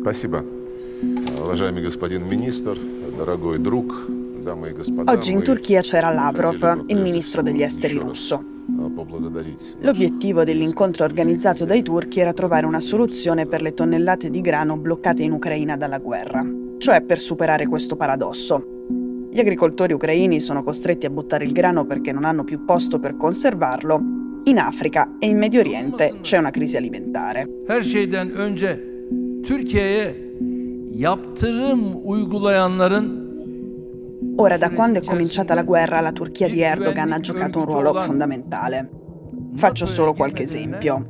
Спасибо. Уважаемый господин министр, дорогой друг, Oggi in Turchia c'era Lavrov, il ministro degli esteri russo. L'obiettivo dell'incontro organizzato dai turchi era trovare una soluzione per le tonnellate di grano bloccate in Ucraina dalla guerra, cioè per superare questo paradosso. Gli agricoltori ucraini sono costretti a buttare il grano perché non hanno più posto per conservarlo. In Africa e in Medio Oriente c'è una crisi alimentare. Her şeyden önce Türkiye'ye yaptırım uygulayanların Ora, da quando è cominciata la guerra, la Turchia di Erdogan ha giocato un ruolo fondamentale. Faccio solo qualche esempio.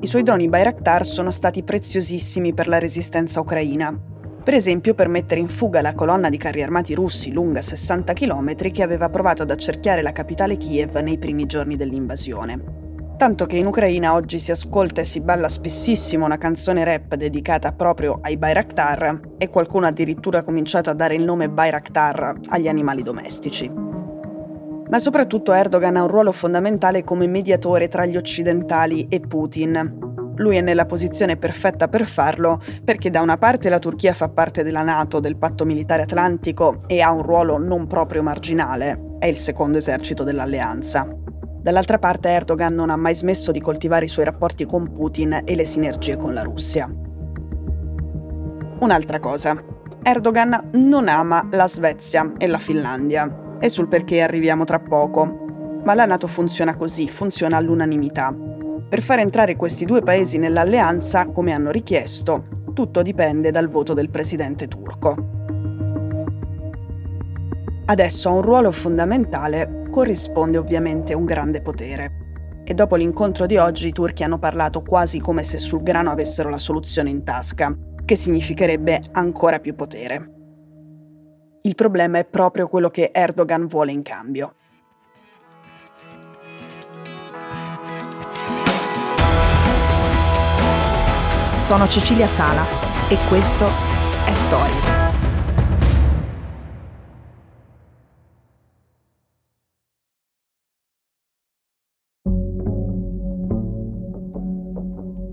I suoi droni Bayraktar sono stati preziosissimi per la resistenza ucraina. Per esempio per mettere in fuga la colonna di carri armati russi lunga 60 km che aveva provato ad accerchiare la capitale Kiev nei primi giorni dell'invasione tanto che in Ucraina oggi si ascolta e si balla spessissimo una canzone rap dedicata proprio ai Bayraktar e qualcuno addirittura ha cominciato a dare il nome Bayraktar agli animali domestici. Ma soprattutto Erdogan ha un ruolo fondamentale come mediatore tra gli occidentali e Putin. Lui è nella posizione perfetta per farlo perché da una parte la Turchia fa parte della Nato, del patto militare atlantico e ha un ruolo non proprio marginale, è il secondo esercito dell'alleanza. Dall'altra parte Erdogan non ha mai smesso di coltivare i suoi rapporti con Putin e le sinergie con la Russia. Un'altra cosa. Erdogan non ama la Svezia e la Finlandia. E sul perché arriviamo tra poco. Ma la Nato funziona così, funziona all'unanimità. Per far entrare questi due paesi nell'alleanza, come hanno richiesto, tutto dipende dal voto del presidente turco. Adesso ha un ruolo fondamentale corrisponde ovviamente un grande potere. E dopo l'incontro di oggi i turchi hanno parlato quasi come se sul grano avessero la soluzione in tasca, che significherebbe ancora più potere. Il problema è proprio quello che Erdogan vuole in cambio. Sono Cecilia Sala e questo è Stories.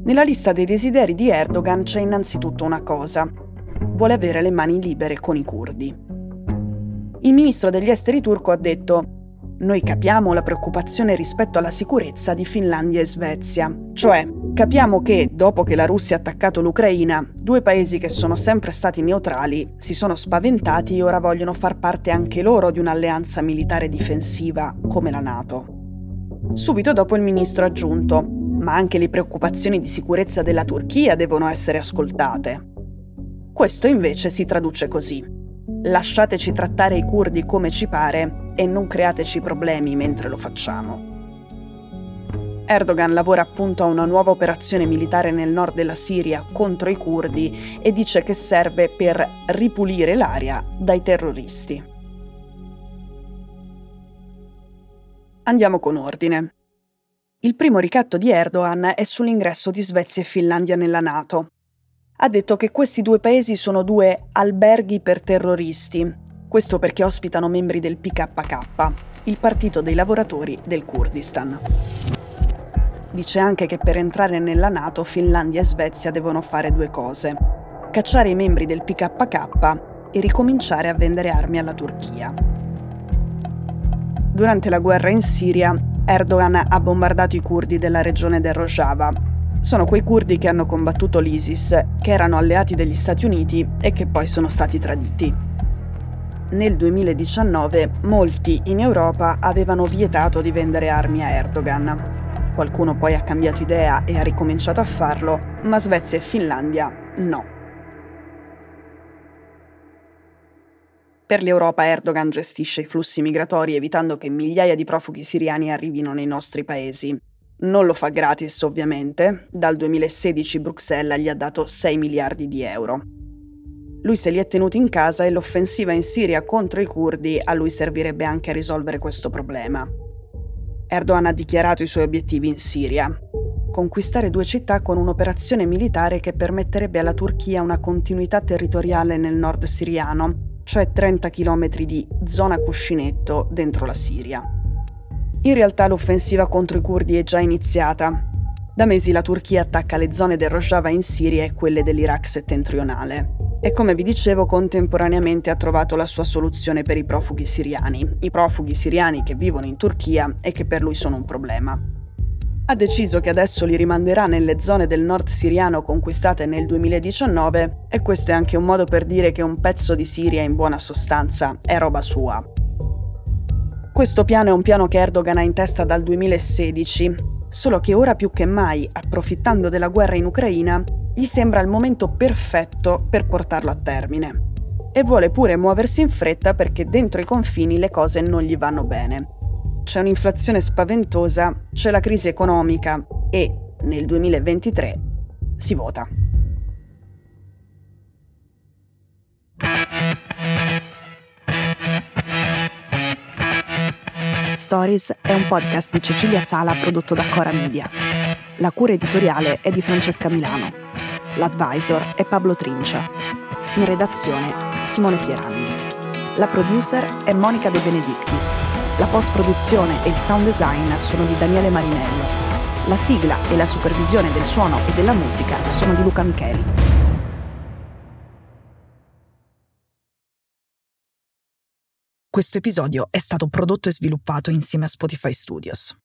Nella lista dei desideri di Erdogan c'è innanzitutto una cosa. Vuole avere le mani libere con i curdi. Il ministro degli esteri turco ha detto noi capiamo la preoccupazione rispetto alla sicurezza di Finlandia e Svezia, cioè capiamo che dopo che la Russia ha attaccato l'Ucraina, due paesi che sono sempre stati neutrali si sono spaventati e ora vogliono far parte anche loro di un'alleanza militare difensiva come la Nato. Subito dopo il ministro ha aggiunto ma anche le preoccupazioni di sicurezza della Turchia devono essere ascoltate. Questo invece si traduce così. Lasciateci trattare i curdi come ci pare e non createci problemi mentre lo facciamo. Erdogan lavora appunto a una nuova operazione militare nel nord della Siria contro i curdi e dice che serve per ripulire l'area dai terroristi. Andiamo con ordine. Il primo ricatto di Erdogan è sull'ingresso di Svezia e Finlandia nella Nato. Ha detto che questi due paesi sono due alberghi per terroristi, questo perché ospitano membri del PKK, il partito dei lavoratori del Kurdistan. Dice anche che per entrare nella Nato Finlandia e Svezia devono fare due cose. Cacciare i membri del PKK e ricominciare a vendere armi alla Turchia. Durante la guerra in Siria, Erdogan ha bombardato i curdi della regione del Rojava. Sono quei curdi che hanno combattuto l'ISIS, che erano alleati degli Stati Uniti e che poi sono stati traditi. Nel 2019 molti in Europa avevano vietato di vendere armi a Erdogan. Qualcuno poi ha cambiato idea e ha ricominciato a farlo, ma Svezia e Finlandia no. Per l'Europa Erdogan gestisce i flussi migratori evitando che migliaia di profughi siriani arrivino nei nostri paesi. Non lo fa gratis, ovviamente. Dal 2016 Bruxelles gli ha dato 6 miliardi di euro. Lui se li è tenuti in casa e l'offensiva in Siria contro i curdi a lui servirebbe anche a risolvere questo problema. Erdogan ha dichiarato i suoi obiettivi in Siria. Conquistare due città con un'operazione militare che permetterebbe alla Turchia una continuità territoriale nel nord siriano cioè 30 km di zona cuscinetto dentro la Siria. In realtà l'offensiva contro i curdi è già iniziata. Da mesi la Turchia attacca le zone del Rojava in Siria e quelle dell'Iraq settentrionale. E come vi dicevo, contemporaneamente ha trovato la sua soluzione per i profughi siriani, i profughi siriani che vivono in Turchia e che per lui sono un problema. Ha deciso che adesso li rimanderà nelle zone del nord siriano conquistate nel 2019 e questo è anche un modo per dire che un pezzo di Siria in buona sostanza è roba sua. Questo piano è un piano che Erdogan ha in testa dal 2016 solo che ora più che mai, approfittando della guerra in Ucraina, gli sembra il momento perfetto per portarlo a termine. E vuole pure muoversi in fretta perché dentro i confini le cose non gli vanno bene. C'è un'inflazione spaventosa, c'è la crisi economica e, nel 2023, si vota. Stories è un podcast di Cecilia Sala prodotto da Cora Media. La cura editoriale è di Francesca Milano. L'advisor è Pablo Trincia. In redazione Simone Pieranni. La producer è Monica De Benedictis. La post-produzione e il sound design sono di Daniele Marinello. La sigla e la supervisione del suono e della musica sono di Luca Micheli. Questo episodio è stato prodotto e sviluppato insieme a Spotify Studios.